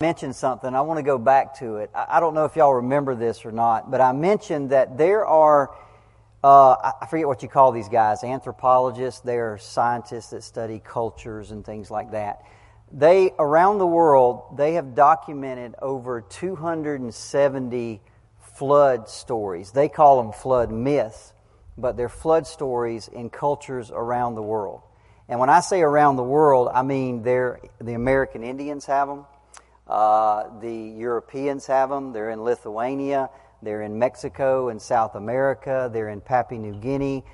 mentioned something. I want to go back to it. I don't know if y'all remember this or not, but I mentioned that there are, uh, I forget what you call these guys, anthropologists. They're scientists that study cultures and things like that. They, around the world, they have documented over 270 flood stories. They call them flood myths, but they're flood stories in cultures around the world. And when I say around the world, I mean they're, the American Indians have them. Uh, the Europeans have them. They're in Lithuania. They're in Mexico and South America. They're in Papua New Guinea.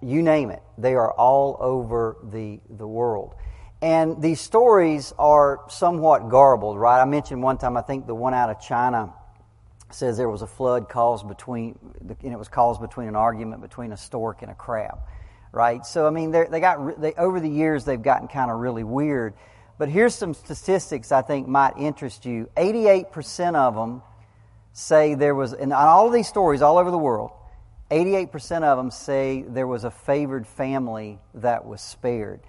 You name it. They are all over the, the world. And these stories are somewhat garbled, right? I mentioned one time, I think the one out of China says there was a flood caused between, and it was caused between an argument between a stork and a crab, right? So, I mean, they got, they, over the years, they've gotten kind of really weird. But here's some statistics I think might interest you. 88% of them say there was, and all of these stories all over the world, 88% of them say there was a favored family that was spared.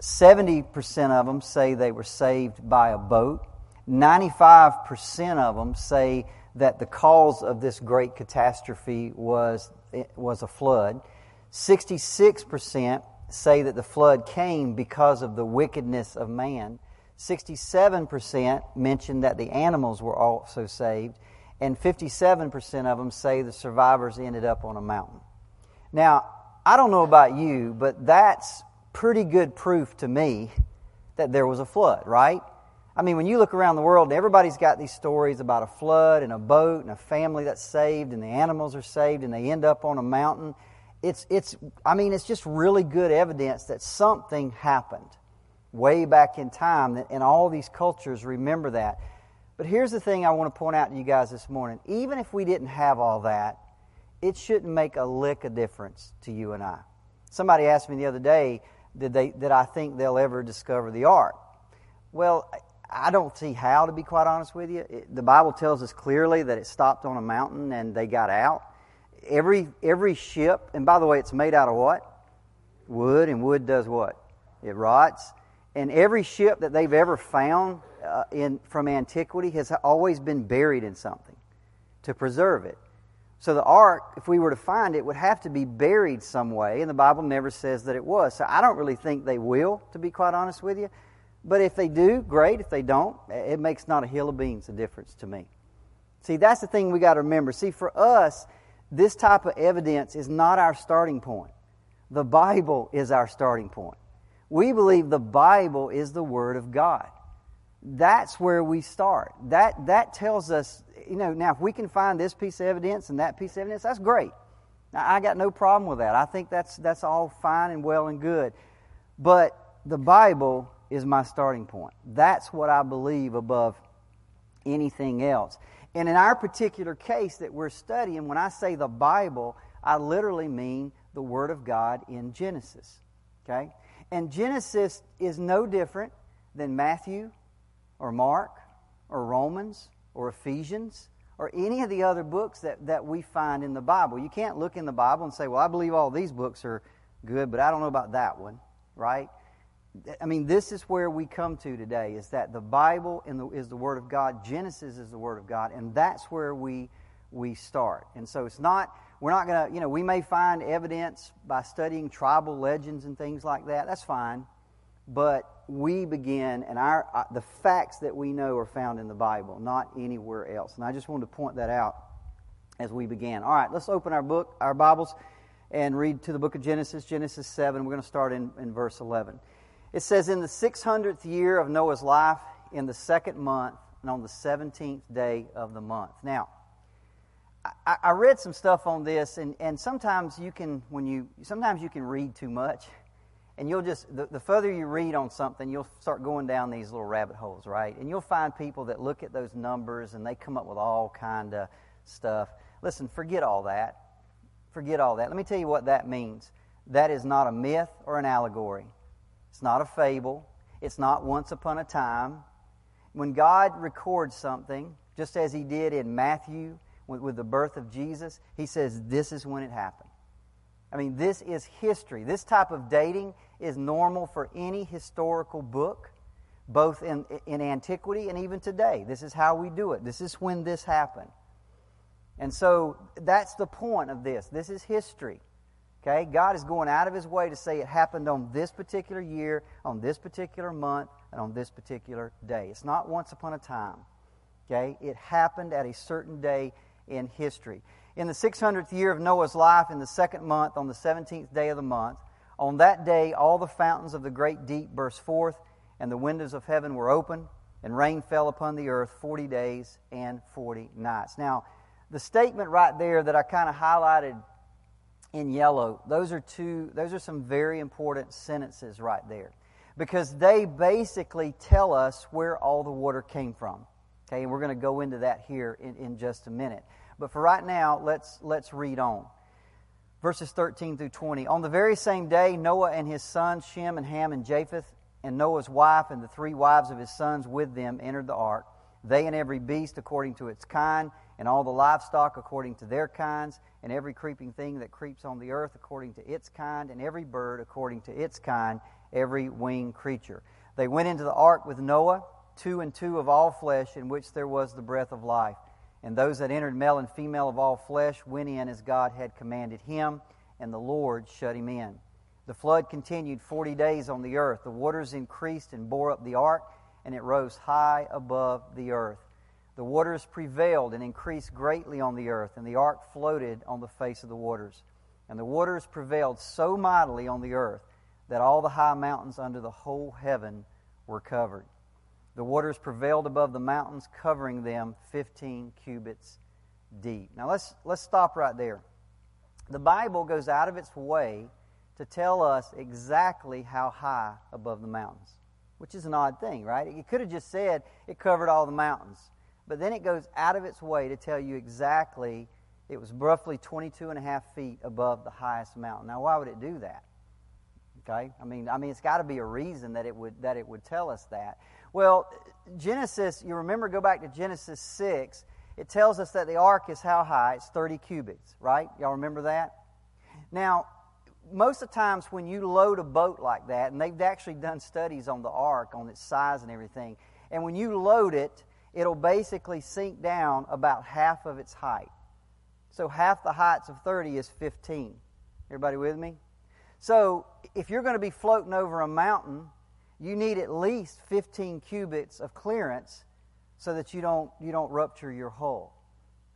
70% of them say they were saved by a boat. 95% of them say that the cause of this great catastrophe was, was a flood. 66% say that the flood came because of the wickedness of man. 67% mention that the animals were also saved. And 57% of them say the survivors ended up on a mountain. Now, I don't know about you, but that's pretty good proof to me that there was a flood, right? I mean, when you look around the world, everybody's got these stories about a flood and a boat and a family that's saved and the animals are saved and they end up on a mountain it's, it's, I mean, it's just really good evidence that something happened way back in time, and all these cultures remember that. But here's the thing I want to point out to you guys this morning. Even if we didn't have all that, it shouldn't make a lick of difference to you and I. Somebody asked me the other day, did, they, did I think they'll ever discover the ark? Well, I don't see how, to be quite honest with you. It, the Bible tells us clearly that it stopped on a mountain and they got out every every ship, and by the way, it's made out of what? Wood, and wood does what? It rots. And every ship that they've ever found uh, in from antiquity has always been buried in something to preserve it. So the ark, if we were to find it, would have to be buried some way, and the Bible never says that it was. So I don't really think they will, to be quite honest with you. But if they do, great. If they don't, it makes not a hill of beans a difference to me. See, that's the thing we got to remember. See, for us, this type of evidence is not our starting point. The Bible is our starting point. We believe the Bible is the Word of God. That's where we start. That, that tells us, you know, now if we can find this piece of evidence and that piece of evidence, that's great. Now, I got no problem with that. I think that's, that's all fine and well and good. But the Bible is my starting point. That's what I believe above anything else. And in our particular case that we're studying, when I say the Bible, I literally mean the Word of God in Genesis. Okay? And Genesis is no different than Matthew or Mark or Romans or Ephesians or any of the other books that, that we find in the Bible. You can't look in the Bible and say, well, I believe all these books are good, but I don't know about that one, right? I mean, this is where we come to today is that the Bible is the Word of God, Genesis is the Word of God, and that's where we, we start. And so it's not, we're not going to, you know, we may find evidence by studying tribal legends and things like that. That's fine. But we begin, and our, uh, the facts that we know are found in the Bible, not anywhere else. And I just wanted to point that out as we began. All right, let's open our book, our Bibles, and read to the book of Genesis, Genesis 7. We're going to start in, in verse 11. It says, In the 600th year of Noah's life, in the second month, and on the 17th day of the month. Now, I, read some stuff on this, and, and sometimes you can, when you, sometimes you can read too much, and you'll just, the, the further you read on something, you'll start going down these little rabbit holes, right? And you'll find people that look at those numbers and they come up with all kind of stuff. Listen, forget all that. Forget all that. Let me tell you what that means. That is not a myth or an allegory. It's not a fable. It's not once upon a time. When God records something, just as He did in Matthew with, with the birth of Jesus, He says, This is when it happened. I mean, this is history. This type of dating is normal for any historical book, both in, in antiquity and even today. This is how we do it. This is when this happened. And so that's the point of this. This is history. Okay? God is going out of his way to say it happened on this particular year, on this particular month, and on this particular day. It's not once upon a time. Okay? It happened at a certain day in history. In the 600th year of Noah's life, in the second month, on the 17th day of the month, on that day all the fountains of the great deep burst forth, and the windows of heaven were open, and rain fell upon the earth 40 days and 40 nights. Now, the statement right there that I kind of highlighted in yellow, those are two, those are some very important sentences right there. Because they basically tell us where all the water came from. Okay, and we're going to go into that here in, in just a minute. But for right now, let's, let's read on. Verses 13 through 20. On the very same day, Noah and his sons, Shem and Ham and Japheth, and Noah's wife and the three wives of his sons with them entered the ark, they and every beast according to its kind, and all the livestock according to their kinds, and every creeping thing that creeps on the earth according to its kind, and every bird according to its kind, every winged creature. They went into the ark with Noah, two and two of all flesh, in which there was the breath of life. And those that entered, male and female of all flesh, went in as God had commanded him, and the Lord shut him in. The flood continued forty days on the earth. The waters increased and bore up the ark, and it rose high above the earth. The waters prevailed and increased greatly on the earth, and the ark floated on the face of the waters. And the waters prevailed so mightily on the earth that all the high mountains under the whole heaven were covered. The waters prevailed above the mountains, covering them 15 cubits deep. Now let's, let's stop right there. The Bible goes out of its way to tell us exactly how high above the mountains, which is an odd thing, right? It could have just said it covered all the mountains. But then it goes out of its way to tell you exactly it was roughly 22 and a half feet above the highest mountain. Now, why would it do that? Okay? I mean, I mean, it's got to be a reason that it would that it would tell us that. Well, Genesis, you remember, go back to Genesis 6. It tells us that the ark is how high? It's 30 cubits, right? Y'all remember that? Now, most of the times when you load a boat like that, and they've actually done studies on the ark, on its size and everything, and when you load it, it'll basically sink down about half of its height. So half the heights of 30 is 15. Everybody with me? So if you're going to be floating over a mountain, you need at least 15 cubits of clearance so that you don't, you don't rupture your hull,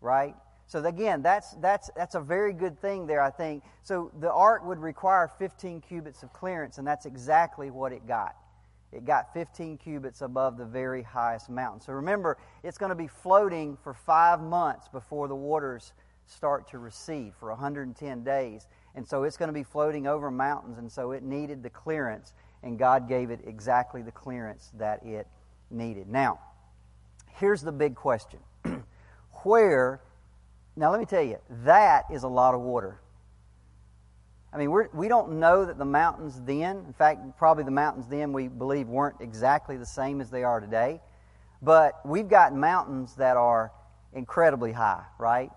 right? So again, that's, that's, that's a very good thing there, I think. So the ark would require 15 cubits of clearance, and that's exactly what it got. It got 15 cubits above the very highest mountain. So remember, it's going to be floating for five months before the waters start to recede for 110 days. And so it's going to be floating over mountains, and so it needed the clearance and God gave it exactly the clearance that it needed. Now, here's the big question. Where, now let me tell you, that is a lot of water. I mean, we're, we don't know that the mountains then, in fact, probably the mountains then we believe weren't exactly the same as they are today, but we've got mountains that are incredibly high, right?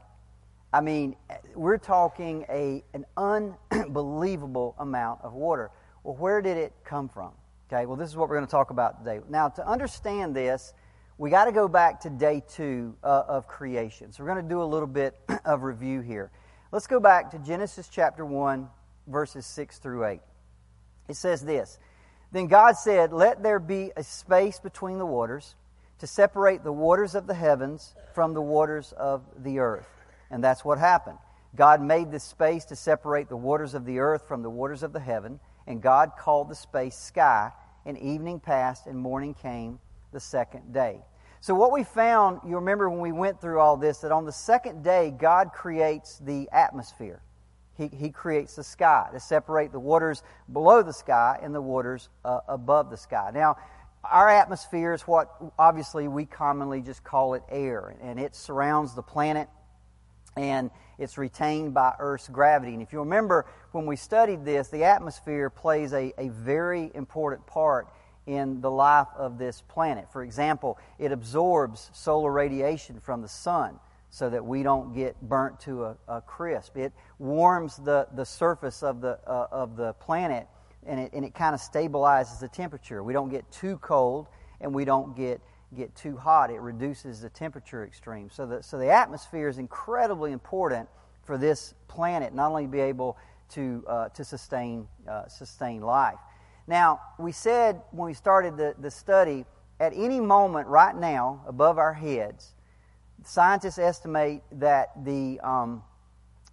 I mean, we're talking a, an unbelievable amount of water. Well, where did it come from? Okay, well, this is what we're going to talk about today. Now, to understand this, we got to go back to day two uh, of creation. So, we're going to do a little bit of review here. Let's go back to Genesis chapter 1, verses 6 through 8. It says this Then God said, Let there be a space between the waters to separate the waters of the heavens from the waters of the earth. And that's what happened. God made this space to separate the waters of the earth from the waters of the heaven and God called the space sky, and evening passed, and morning came the second day. So, what we found, you remember when we went through all this, that on the second day, God creates the atmosphere. He, he creates the sky to separate the waters below the sky and the waters uh, above the sky. Now, our atmosphere is what obviously we commonly just call it air, and it surrounds the planet and it's retained by Earth's gravity. And if you remember when we studied this, the atmosphere plays a, a very important part in the life of this planet. For example, it absorbs solar radiation from the sun so that we don't get burnt to a, a crisp. It warms the, the surface of the, uh, of the planet and it, and it kind of stabilizes the temperature. We don't get too cold and we don't get get too hot. It reduces the temperature extreme. So the, so the atmosphere is incredibly important for this planet, not only to be able to, uh, to sustain, uh, sustain life. Now, we said when we started the, the study, at any moment right now, above our heads, scientists estimate that the um,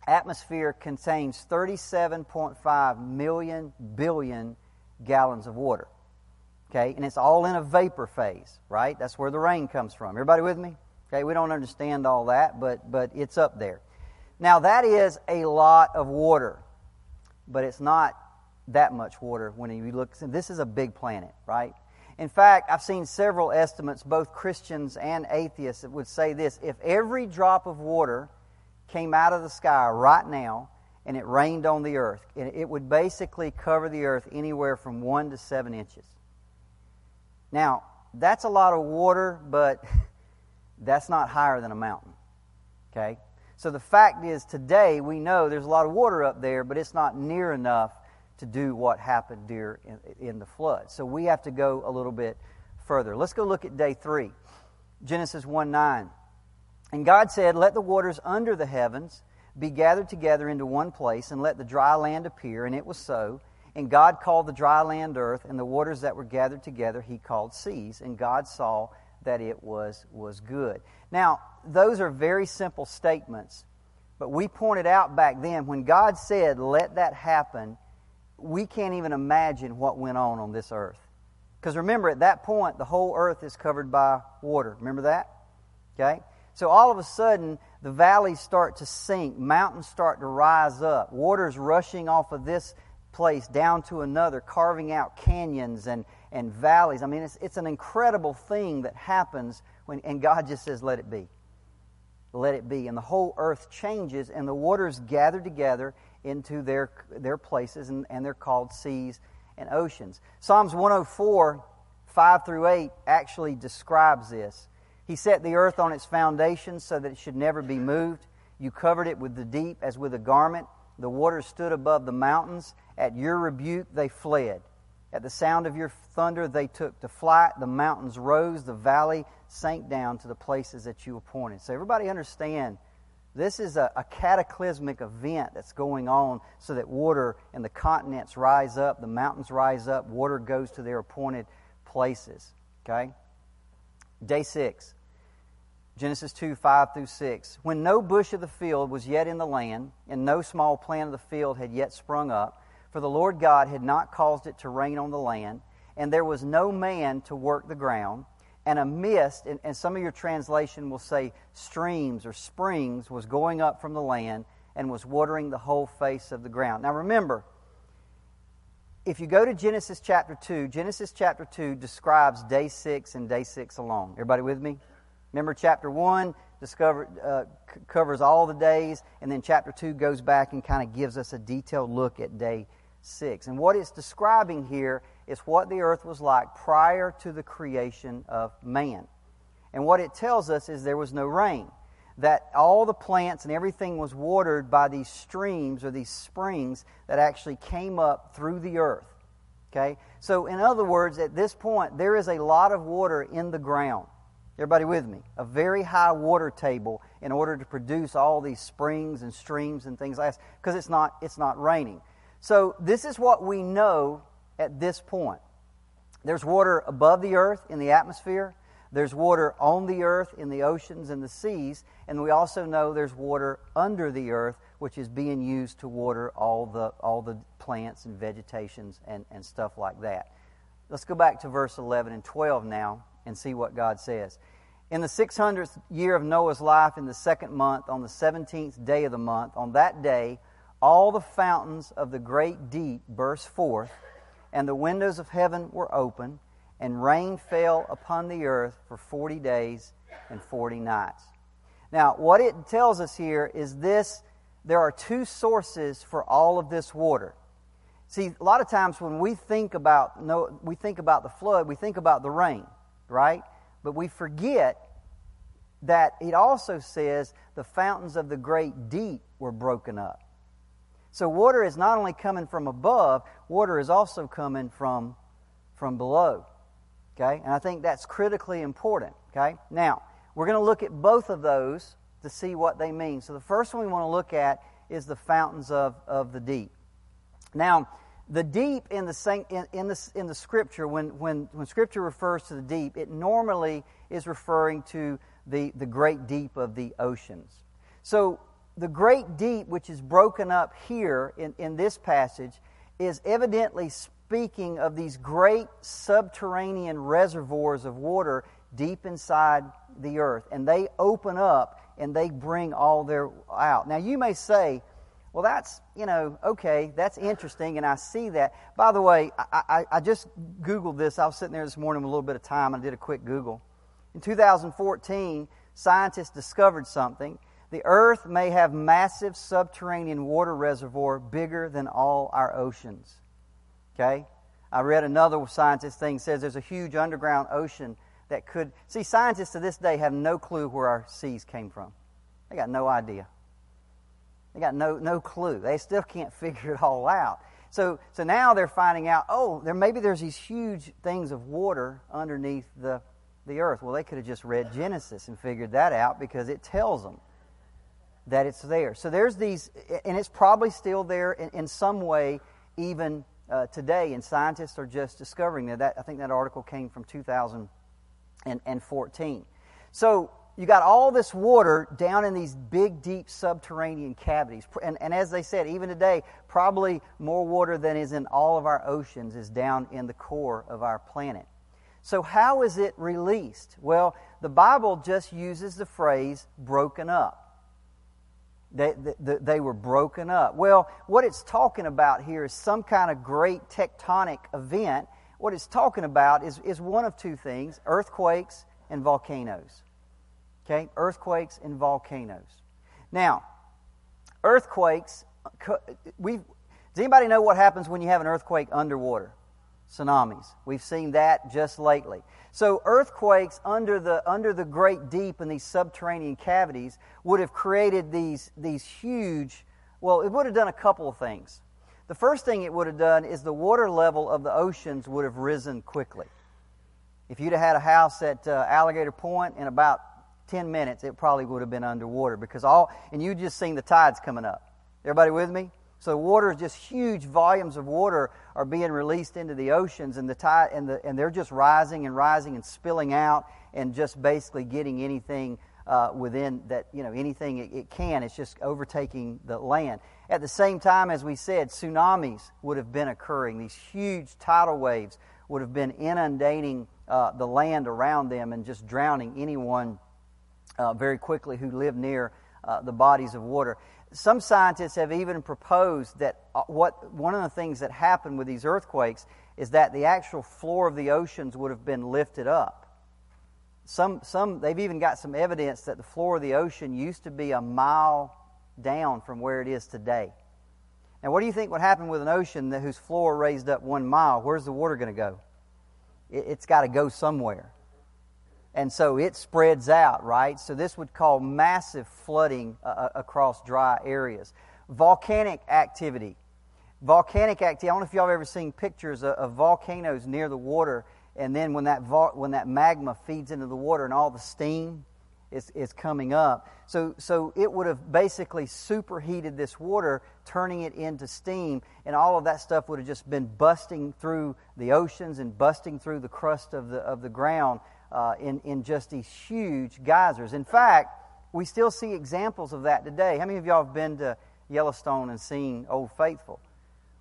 atmosphere contains 37.5 million billion gallons of water. Okay, and it's all in a vapor phase, right? That's where the rain comes from. Everybody with me? Okay, we don't understand all that, but but it's up there. Now that is a lot of water, but it's not that much water when you look. This is a big planet, right? In fact, I've seen several estimates, both Christians and atheists, that would say this: if every drop of water came out of the sky right now and it rained on the earth, it would basically cover the earth anywhere from one to seven inches. Now, that's a lot of water, but that's not higher than a mountain. Okay? So the fact is, today we know there's a lot of water up there, but it's not near enough to do what happened during in the flood. So we have to go a little bit further. Let's go look at day three. Genesis 1 9. And God said, Let the waters under the heavens be gathered together into one place, and let the dry land appear. And it was so. And God called the dry land earth, and the waters that were gathered together he called seas. And God saw that it was, was good. Now, those are very simple statements, but we pointed out back then when God said, let that happen, we can't even imagine what went on on this earth. Because remember, at that point, the whole earth is covered by water. Remember that? Okay? So all of a sudden, the valleys start to sink, mountains start to rise up, water's rushing off of this place down to another, carving out canyons and, and valleys. I mean, it's, it's an incredible thing that happens when, and God just says, let it be. Let it be. And the whole earth changes, and the waters gather together into their, their places, and, and they're called seas and oceans. Psalms 104, 5 through 8, actually describes this. He set the earth on its foundations so that it should never be moved. You covered it with the deep as with a garment. The waters stood above the mountains. At your rebuke, they fled. At the sound of your thunder, they took to flight. The mountains rose. The valley sank down to the places that you appointed. So, everybody understand this is a, a, cataclysmic event that's going on so that water and the continents rise up, the mountains rise up, water goes to their appointed places. Okay? Day six. Genesis 2 5 through 6. When no bush of the field was yet in the land, and no small plant of the field had yet sprung up, for the Lord God had not caused it to rain on the land, and there was no man to work the ground, and a mist, and, and some of your translation will say streams or springs, was going up from the land and was watering the whole face of the ground. Now remember, if you go to Genesis chapter 2, Genesis chapter 2 describes day 6 and day 6 alone. Everybody with me? Remember, chapter 1 discover, uh, c- covers all the days, and then chapter 2 goes back and kind of gives us a detailed look at day 6. And what it's describing here is what the earth was like prior to the creation of man. And what it tells us is there was no rain, that all the plants and everything was watered by these streams or these springs that actually came up through the earth. Okay? So, in other words, at this point, there is a lot of water in the ground. Everybody with me? A very high water table in order to produce all these springs and streams and things like that because it's not, it's not raining. So, this is what we know at this point. There's water above the earth in the atmosphere, there's water on the earth in the oceans and the seas, and we also know there's water under the earth, which is being used to water all the, all the plants and vegetations and, and stuff like that. Let's go back to verse 11 and 12 now and see what God says. In the 600th year of Noah's life, in the second month, on the 17th day of the month, on that day, all the fountains of the great deep burst forth, and the windows of heaven were open, and rain fell upon the earth for 40 days and 40 nights. Now, what it tells us here is this there are two sources for all of this water. See, a lot of times when we think about no, we think about the flood, we think about the rain right? But we forget that it also says the fountains of the great deep were broken up. So water is not only coming from above, water is also coming from, from below. Okay? And I think that's critically important. Okay? Now, we're going to look at both of those to see what they mean. So the first one we want to look at is the fountains of, of the deep. Now, the deep in the, in, in, the, in the scripture, when, when, when scripture refers to the deep, it normally is referring to the, the great deep of the oceans. So the great deep, which is broken up here in, in this passage, is evidently speaking of these great subterranean reservoirs of water deep inside the earth. And they open up and they bring all their out. Now you may say, well, that's, you know, okay, that's interesting, and I see that. By the way, I, I, I just Googled this. I was sitting there this morning with a little bit of time. And I did a quick Google. In 2014, scientists discovered something. The Earth may have massive subterranean water reservoir bigger than all our oceans. Okay? I read another scientist thing says there's a huge underground ocean that could see scientists to this day have no clue where our seas came from. They got no idea. They got no no clue. They still can't figure it all out. So so now they're finding out, oh, there maybe there's these huge things of water underneath the the earth. Well, they could have just read Genesis and figured that out because it tells them that it's there. So there's these, and it's probably still there in, in some way even uh, today, and scientists are just discovering that. that. I think that article came from 2014. So you got all this water down in these big, deep subterranean cavities. And, and as they said, even today, probably more water than is in all of our oceans is down in the core of our planet. So, how is it released? Well, the Bible just uses the phrase broken up. They, they, they, were broken up. Well, what it's talking about here is some kind of great tectonic event. What it's talking about is, is one of two things earthquakes and volcanoes. Okay? Earthquakes and volcanoes. Now, earthquakes, we does anybody know what happens when you have an earthquake underwater? Tsunamis. We've seen that just lately. So earthquakes under the under the great deep in these subterranean cavities would have created these these huge well, it would have done a couple of things. The first thing it would have done is the water level of the oceans would have risen quickly. If you'd have had a house at uh, Alligator Point in about 10 minutes, it probably would have been underwater because all, and you just seen the tides coming up. Everybody with me? So water is just huge volumes of water are being released into the oceans, and the tide and the and they're just rising and rising and spilling out, and just basically getting anything uh, within that you know anything it, it, can. It's just overtaking the land. At the same time, as we said, tsunamis would have been occurring. These huge tidal waves would have been inundating uh, the land around them and just drowning anyone uh, very quickly who lived near uh, the bodies of water. Some scientists have even proposed that uh, what, one of the things that happened with these earthquakes is that the actual floor of the oceans would have been lifted up. Some, some, they've even got some evidence that the floor of the ocean used to be a mile down from where it is today. Now, what do you think would happen with an ocean that, whose floor raised up one mile? Where's the water going to go? It, it's got to go somewhere and so it spreads out, right? So this would cause massive flooding uh, uh, across dry areas. Volcanic activity. Volcanic activity. I don't know if y'all have ever seen pictures of, of volcanoes near the water, and then when that, vol- when that magma feeds into the water and all the steam is, is coming up. So, so it would have basically superheated this water, turning it into steam, and all of that stuff would have just been busting through the oceans and busting through the crust of the, of the ground uh, in, in just these huge geysers. In fact, we still see examples of that today. How many of y'all have been to Yellowstone and seen Old Faithful?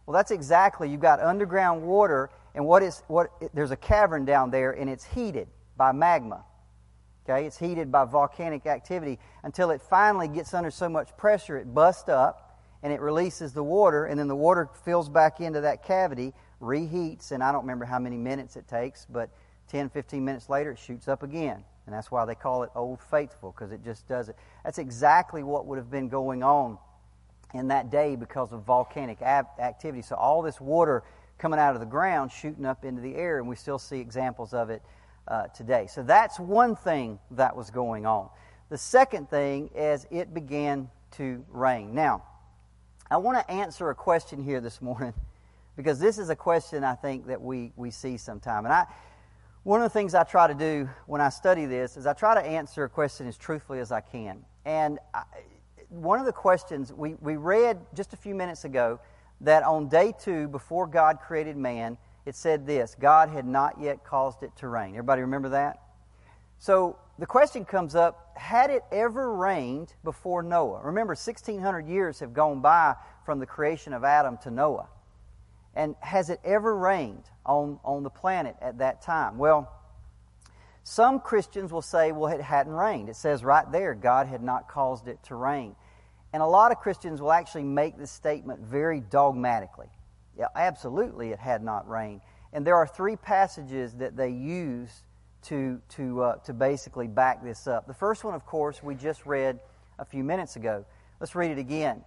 Well, that's exactly. You've got underground water, and what is what? There's a cavern down there, and it's heated by magma. Okay, it's heated by volcanic activity until it finally gets under so much pressure it busts up, and it releases the water, and then the water fills back into that cavity, reheats, and I don't remember how many minutes it takes, but 10, 15 minutes later, it shoots up again. And that's why they call it Old Faithful, because it just does it. That's exactly what would have been going on in that day because of volcanic activity. So all this water coming out of the ground, shooting up into the air, and we still see examples of it uh, today. So that's one thing that was going on. The second thing is it began to rain. Now, I want to answer a question here this morning because this is a question I think that we, we see sometime. And I, One of the things I try to do when I study this is I try to answer a question as truthfully as I can. And I, one of the questions we, we read just a few minutes ago that on day two, before God created man, it said this God had not yet caused it to rain. Everybody remember that? So the question comes up had it ever rained before Noah? Remember, 1,600 years have gone by from the creation of Adam to Noah. And has it ever rained on, on the planet at that time? Well, some Christians will say, well, it hadn't rained. It says right there, God had not caused it to rain. And a lot of Christians will actually make this statement very dogmatically. Yeah, absolutely, it had not rained. And there are three passages that they use to, to, uh, to basically back this up. The first one, of course, we just read a few minutes ago. Let's read it again.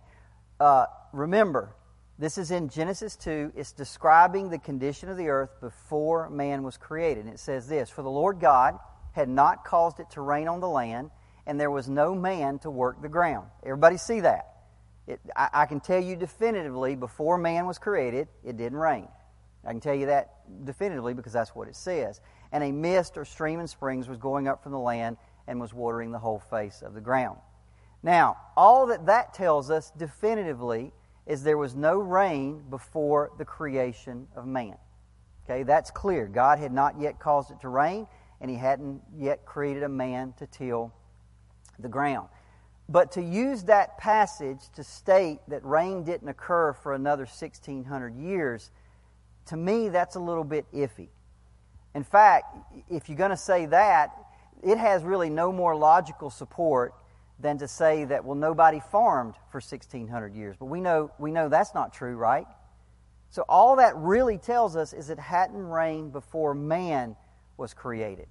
Uh, remember, this is in Genesis 2. It's describing the condition of the earth before man was created. And it says this For the Lord God had not caused it to rain on the land, and there was no man to work the ground. Everybody see that? It, I, I, can tell you definitively, before man was created, it didn't rain. I can tell you that definitively because that's what it says. And a mist or stream and springs was going up from the land and was watering the whole face of the ground. Now, all that that tells us definitively is there was no rain before the creation of man. Okay, that's clear. God had not yet caused it to rain, and He hadn't yet created a man to till the ground. But to use that passage to state that rain didn't occur for another 1600 years, to me, that's a little bit iffy. In fact, if you're going to say that, it has really no more logical support than to say that, well, nobody farmed for 1600 years. But we know, we know that's not true, right? So all that really tells us is it hadn't rained before man was created.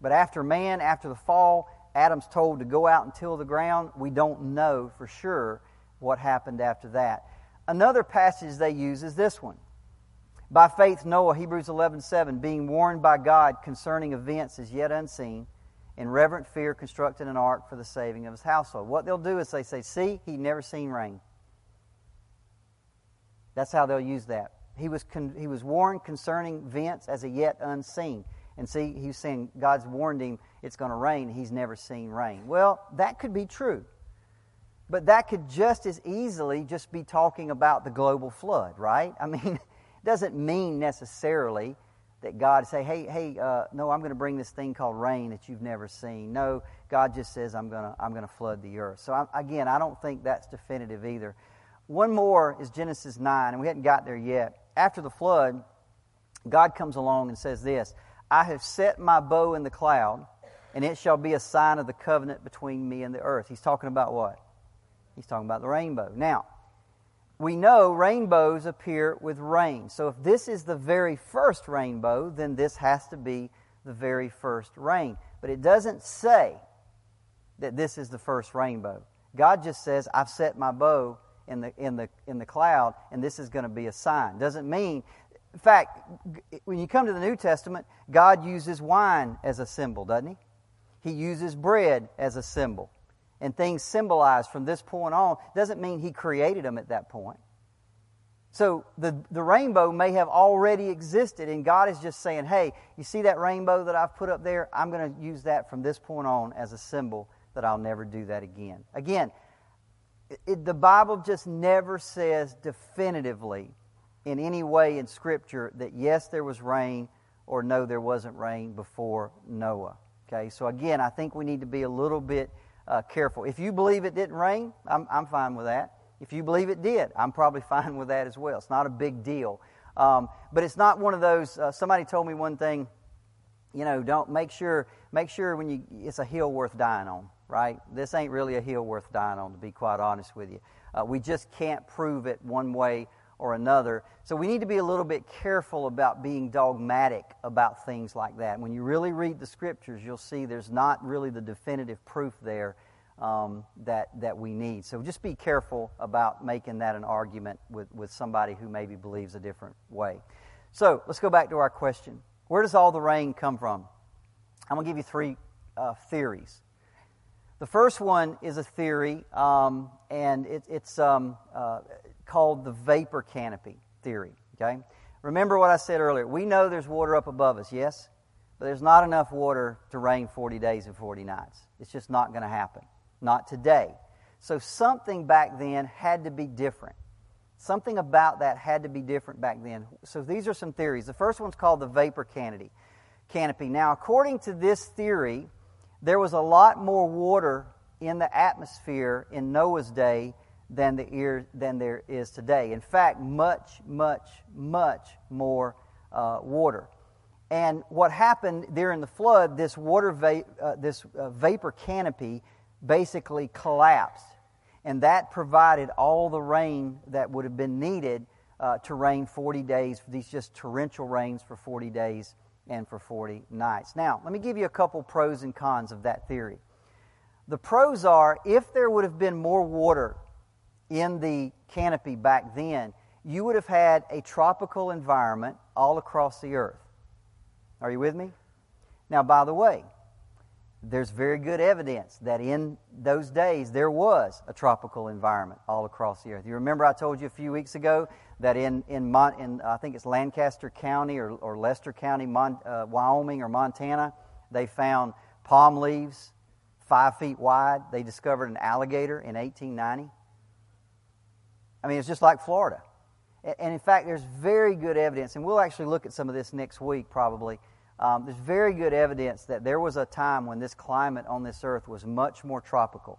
But after man, after the fall, Adam's told to go out and till the ground. We don't know for sure what happened after that. Another passage they use is this one. By faith, Noah, Hebrews 11:7, being warned by God concerning events as yet unseen, in reverent fear constructed an ark for the saving of his household. What they'll do is they say, See, he never seen rain. That's how they'll use that. He was, con- he was warned concerning events as a yet unseen. And see, he's saying God's warned him it's going to rain. He's never seen rain. Well, that could be true. But that could just as easily just be talking about the global flood, right? I mean, it doesn't mean necessarily that God say, hey, hey, uh, no, I'm going to bring this thing called rain that you've never seen. No, God just says, I'm going to, I'm going to flood the earth. So I, again, I don't think that's definitive either. One more is Genesis 9, and we hadn't got there yet. After the flood, God comes along and says this I have set my bow in the cloud, and it shall be a sign of the covenant between me and the earth. He's talking about what? He's talking about the rainbow. Now, we know rainbows appear with rain. So if this is the very first rainbow, then this has to be the very first rain. But it doesn't say that this is the first rainbow. God just says, I've set my bow in the, in the, in the cloud, and this is going to be a sign. Doesn't mean, in fact, when you come to the New Testament, God uses wine as a symbol, doesn't He? He uses bread as a symbol and things symbolized from this point on doesn't mean he created them at that point. So the, the rainbow may have already existed, and God is just saying, hey, you see that rainbow that I've put up there? I'm going to use that from this point on as a symbol that I'll never do that again. Again, it, the Bible just never says definitively in any way in Scripture that yes, there was rain or no, there wasn't rain before Noah. Okay, so again, I think we need to be a little bit uh, careful. If you believe it didn't rain, I'm, I'm fine with that. If you believe it did, I'm probably fine with that as well. It's not a big deal. Um, but it's not one of those. Uh, somebody told me one thing. You know, don't make sure make sure when you it's a hill worth dying on, right? This ain't really a hill worth dying on, to be quite honest with you. Uh, we just can't prove it one way or another. So we need to be a little bit careful about being dogmatic about things like that. When you really read the scriptures, you'll see there's not really the definitive proof there um, that, that we need. So just be careful about making that an argument with, with somebody who maybe believes a different way. So let's go back to our question. Where does all the rain come from? I'm going to give you three uh, theories. The first one is a theory, um, and it, it's um, uh, called the vapor canopy theory. Okay? Remember what I said earlier. We know there's water up above us, yes? but there's not enough water to rain 40 days and 40 nights. It's just not going to happen. Not today. So something back then had to be different. Something about that had to be different back then. So these are some theories. The first one's called the vapor canopy. Canopy. Now, according to this theory, there was a lot more water in the atmosphere in Noah's day than, the ear, than there is today. In fact, much, much, much more uh, water. And what happened during the flood, this water va- uh, this uh, vapor canopy basically collapsed, and that provided all the rain that would have been needed uh, to rain 40 days. These just torrential rains for 40 days and for 40 nights. Now, let me give you a couple pros and cons of that theory. The pros are if there would have been more water in the canopy back then, you would have had a tropical environment all across the earth. Are you with me? Now, by the way, there's very good evidence that in those days there was a tropical environment all across the earth. You remember I told you a few weeks ago that in, in, Mon, in I think it's Lancaster County or, or Lester County, Mon, uh, Wyoming or Montana, they found palm leaves five feet wide. They discovered an alligator in 1890. I mean, it's just like Florida. And in fact, there's very good evidence, and we'll actually look at some of this next week probably. Um, there's very good evidence that there was a time when this climate on this earth was much more tropical.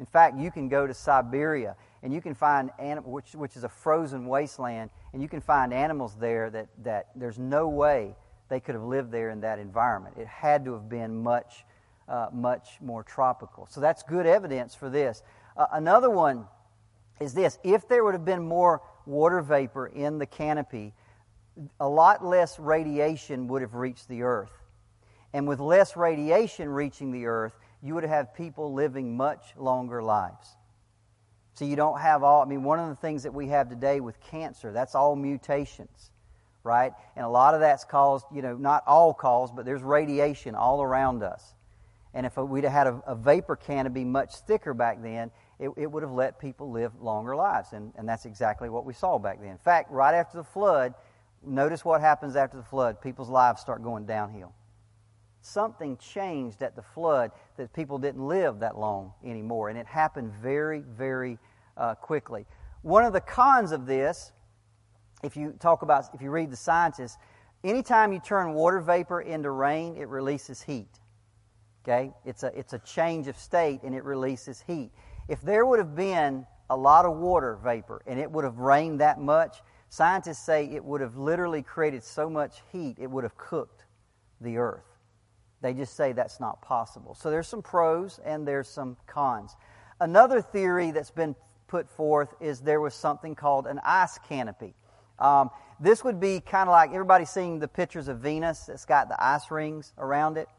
In fact, you can go to Siberia and you can find anim- which, which is a frozen wasteland, and you can find animals there that, that there's no way they could have lived there in that environment. It had to have been much, uh, much more tropical. So that's good evidence for this. Uh, another one is this if there would have been more water vapor in the canopy, a lot less radiation would have reached the earth. And with less radiation reaching the earth, you would have people living much longer lives. So you don't have all, I mean, one of the things that we have today with cancer, that's all mutations, right? And a lot of that's caused, you know, not all caused, but there's radiation all around us. And if we'd have had a, a vapor canopy much thicker back then, it, it would have let people live longer lives. And, and that's exactly what we saw back then. In fact, right after the flood, notice what happens after the flood. People's lives start going downhill. Something changed at the flood that people didn't live that long anymore. And it happened very, very uh, quickly. One of the cons of this, if you talk about, if you read the scientists, anytime you turn water vapor into rain, it releases heat. Okay? It's a, it's a change of state and it releases heat. If there would have been a lot of water vapor and it would have rained that much, scientists say it would have literally created so much heat it would have cooked the earth. They just say that's not possible. So there's some pros and there's some cons. Another theory that's been put forth is there was something called an ice canopy. Um, this would be kind of like everybody seeing the pictures of Venus that's got the ice rings around it.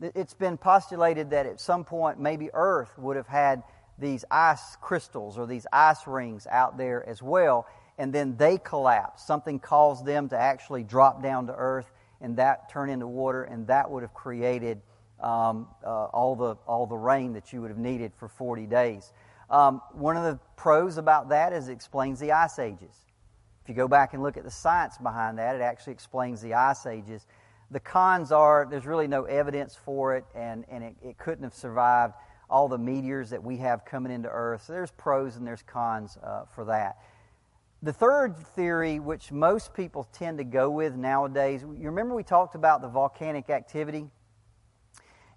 It's been postulated that at some point maybe Earth would have had these ice crystals or these ice rings out there as well, and then they collapse. Something caused them to actually drop down to earth, and that turn into water, and that would have created um, uh, all the all the rain that you would have needed for 40 days. Um, one of the pros about that is it explains the ice ages. If you go back and look at the science behind that, it actually explains the ice ages. The cons are there's really no evidence for it, and, and it, it couldn't have survived all the meteors that we have coming into Earth. So there's pros and there's cons uh, for that. The third theory, which most people tend to go with nowadays, you remember we talked about the volcanic activity?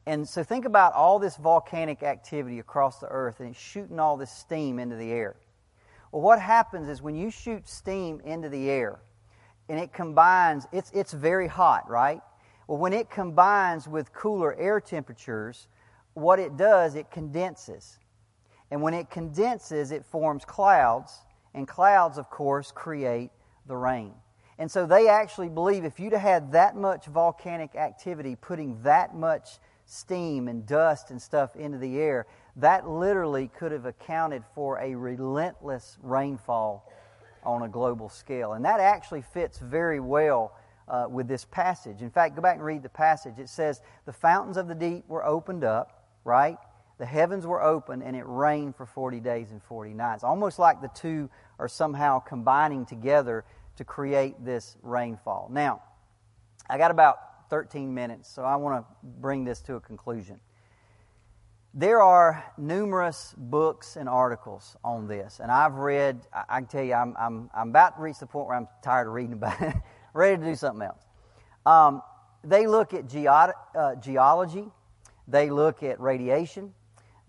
And so think about all this volcanic activity across the earth and it's shooting all this steam into the air. Well, what happens is when you shoot steam into the air and it combines, it's, it's very hot, right? Well, when it combines with cooler air temperatures, what it does, it condenses. And when it condenses, it forms clouds, and clouds, of course, create the rain. And so they actually believe if you'd have had that much volcanic activity putting that much steam and dust and stuff into the air, that literally could have accounted for a relentless rainfall on a global scale. And that actually fits very well uh, with this passage. In fact, go back and read the passage. It says, The fountains of the deep were opened up right? The heavens were open and it rained for 40 days and 40 nights. Almost like the two are somehow combining together to create this rainfall. Now, I got about about 13 minutes, so I want to bring this to a conclusion. There are numerous books and articles on this, and I've read, I can tell you, I'm, I'm, I'm about to reach the point where I'm tired of reading about it, ready to do something else. Um, they look at uh, geology, they look at radiation,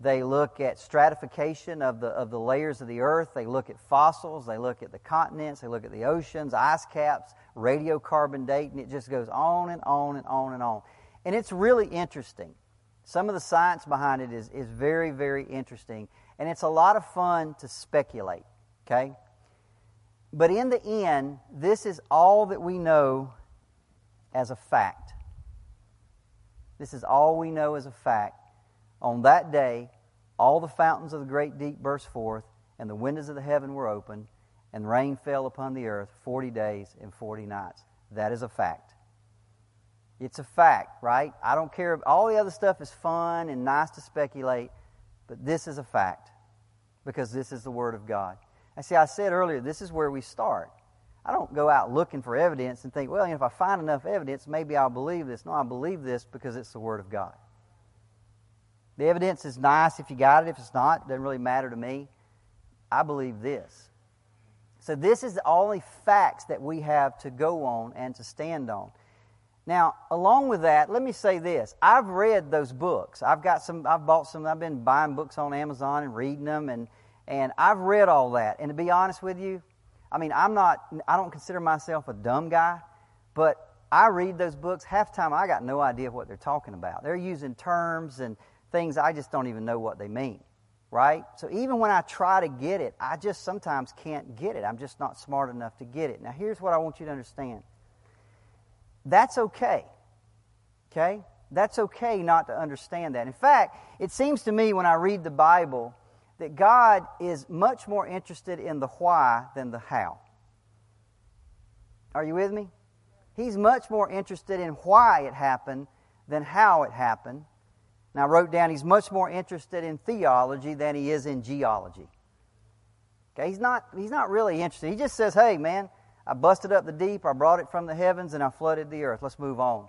they look at stratification of the, of the layers of the earth. They look at fossils. They look at the continents. They look at the oceans, ice caps, radiocarbon dating. It just goes on and on and on and on. And it's really interesting. Some of the science behind it is, is very, very interesting. And it's a lot of fun to speculate, okay? But in the end, this is all that we know as a fact. This is all we know as a fact. On that day, all the fountains of the great deep burst forth, and the windows of the heaven were opened, and rain fell upon the earth 40 days and 40 nights. That is a fact. It's a fact, right? I don't care. If all the other stuff is fun and nice to speculate, but this is a fact because this is the Word of God. I see, I said earlier, this is where we start. I don't go out looking for evidence and think, well, if I find enough evidence, maybe I'll believe this. No, I believe this because it's the Word of God. The evidence is nice if you got it. If it's not, it doesn't really matter to me. I believe this. So, this is the only facts that we have to go on and to stand on. Now, along with that, let me say this. I've read those books. I've got some, I've bought some, I've been buying books on Amazon and reading them, and, and I've read all that. And to be honest with you, I mean, I'm not, I don't consider myself a dumb guy, but I read those books. Half the time, I got no idea what they're talking about. They're using terms and things I just don't even know what they mean, right? So even when I try to get it, I just sometimes can't get it. I'm just not smart enough to get it. Now, here's what I want you to understand that's okay, okay? That's okay not to understand that. In fact, it seems to me when I read the Bible that God is much more interested in the why than the how. Are you with me? He's much more interested in why it happened than how it happened. Now, I wrote down he's much more interested in theology than he is in geology. Okay, he's not, he's not really interested. He just says, hey, man, I busted up the deep, I brought it from the heavens, and I flooded the earth. Let's move on.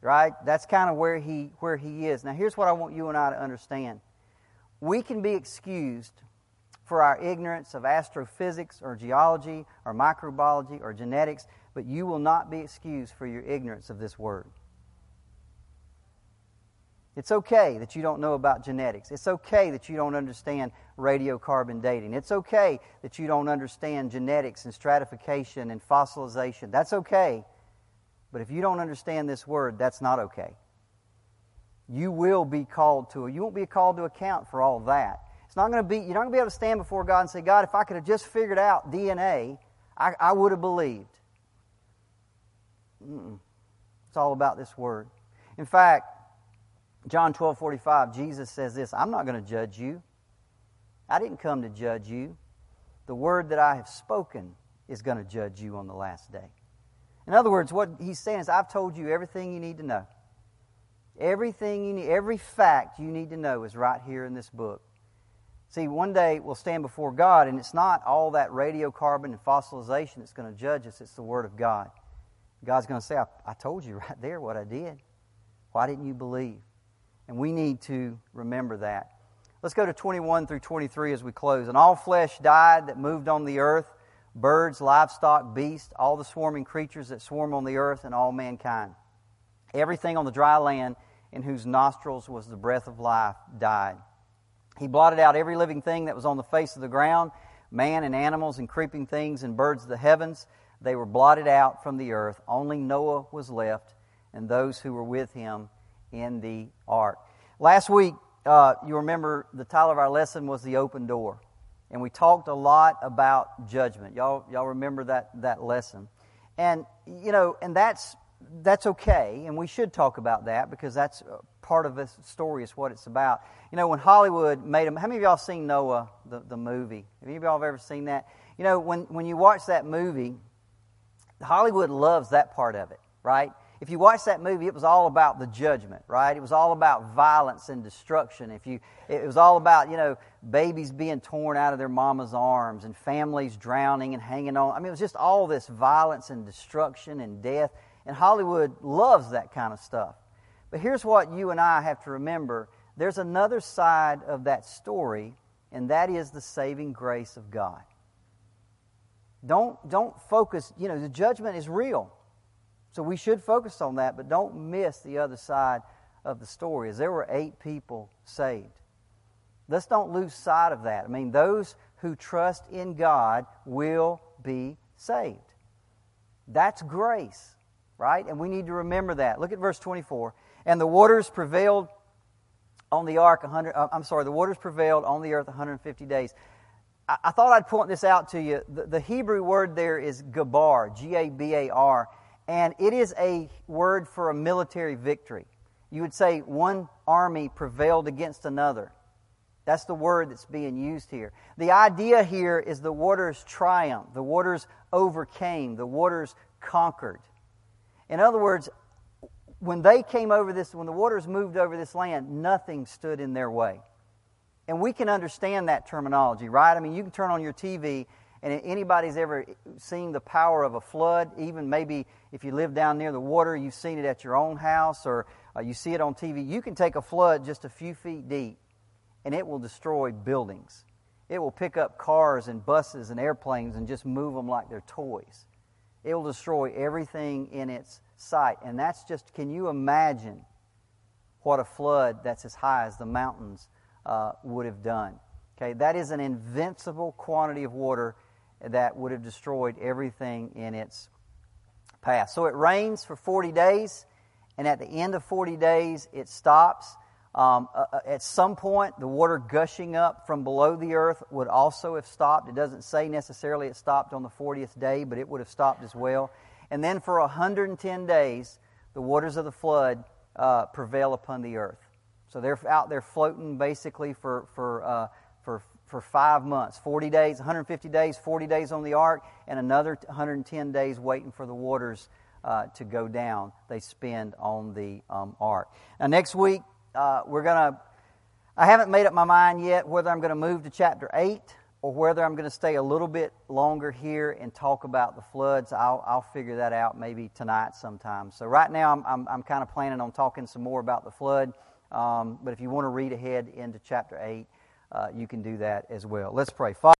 Right? That's kind of where he, where he is. Now, here's what I want you and I to understand we can be excused for our ignorance of astrophysics or geology or microbiology or genetics, but you will not be excused for your ignorance of this word. It's okay that you don't know about genetics. It's okay that you don't understand radiocarbon dating. It's okay that you don't understand genetics and stratification and fossilization. That's okay. But if you don't understand this word, that's not okay. You will be called to You won't be called to account for all that. It's not going to be, you're not going to be able to stand before God and say, God, if I could have just figured out DNA, I, I would have believed. Mm-mm. It's all about this word. In fact, John 12 45, Jesus says this I'm not going to judge you. I didn't come to judge you. The word that I have spoken is going to judge you on the last day. In other words, what he's saying is, I've told you everything you need to know. Everything you need, every fact you need to know is right here in this book. See, one day we'll stand before God, and it's not all that radiocarbon and fossilization that's going to judge us, it's the Word of God. God's going to say, I, I told you right there what I did. Why didn't you believe? And we need to remember that. Let's go to 21 through 23 as we close. And all flesh died that moved on the earth birds, livestock, beasts, all the swarming creatures that swarm on the earth, and all mankind. Everything on the dry land in whose nostrils was the breath of life died. He blotted out every living thing that was on the face of the ground man and animals and creeping things and birds of the heavens. They were blotted out from the earth. Only Noah was left and those who were with him in the ark. Last week, uh, you remember the title of our lesson was The Open Door. And we talked a lot about judgment. Y'all, y'all remember that, that lesson. And, you know, and that's, that's okay. And we should talk about that because that's part of this story is what it's about. You know, when Hollywood made them, how many of y'all seen Noah, the, the movie? Have any of y'all ever seen that? You know, when, when you watch that movie, Hollywood loves that part of it, right? If you watch that movie, it was all about the judgment, right? It was all about violence and destruction. If you, it was all about, you know, babies being torn out of their mama's arms and families drowning and hanging on. I mean, it was just all this violence and destruction and death. And Hollywood loves that kind of stuff. But here's what you and I have to remember there's another side of that story, and that is the saving grace of God. Don't, don't focus, you know, the judgment is real. So we should focus on that, but don't miss the other side of the story. As there were eight people saved. Let's don't lose sight of that. I mean, those who trust in God will be saved. That's grace, right? And we need to remember that. Look at verse 24. And the waters prevailed on the ark 100 uh, I'm sorry, the waters prevailed on the earth 150 days. I, I thought I'd point this out to you. The, the Hebrew word there is gabar, G A B A R, and it is a word for a military victory. You would say one army prevailed against another. That's the word that's being used here. The idea here is the waters triumphed, the waters overcame, the waters conquered. In other words, when they came over this, when the waters moved over this land, nothing stood in their way. And we can understand that terminology, right? I mean, you can turn on your TV, and anybody's ever seen the power of a flood, even maybe if you live down near the water, you've seen it at your own house or uh, you see it on TV. You can take a flood just a few feet deep, and it will destroy buildings. It will pick up cars and buses and airplanes and just move them like they're toys. It will destroy everything in its sight. And that's just, can you imagine what a flood that's as high as the mountains uh, would have done? Okay, that is an invincible quantity of water that would have destroyed everything in its path. So it rains for 40 days, and at the end of 40 days, it stops. Um, uh, uh, at some point, the water gushing up from below the earth would also have stopped. It doesn't say necessarily it stopped on the 40th day, but it would have stopped as well. And then for 110 days, the waters of the flood uh, prevail upon the earth. So they're out there floating basically for, for, uh, for, for five months 40 days, 150 days, 40 days on the ark, and another 110 days waiting for the waters uh, to go down. They spend on the um, ark. Now, next week, uh, we're going to, I haven't made up my mind yet whether I'm going to move to chapter 8 or whether I'm going to stay a little bit longer here and talk about the floods. I'll, I'll figure that out maybe tonight sometime. So, right now, I'm, I'm, I'm kind of planning on talking some more about the flood. Um, but if you want to read ahead into chapter 8, uh, you can do that as well. Let's pray. Father,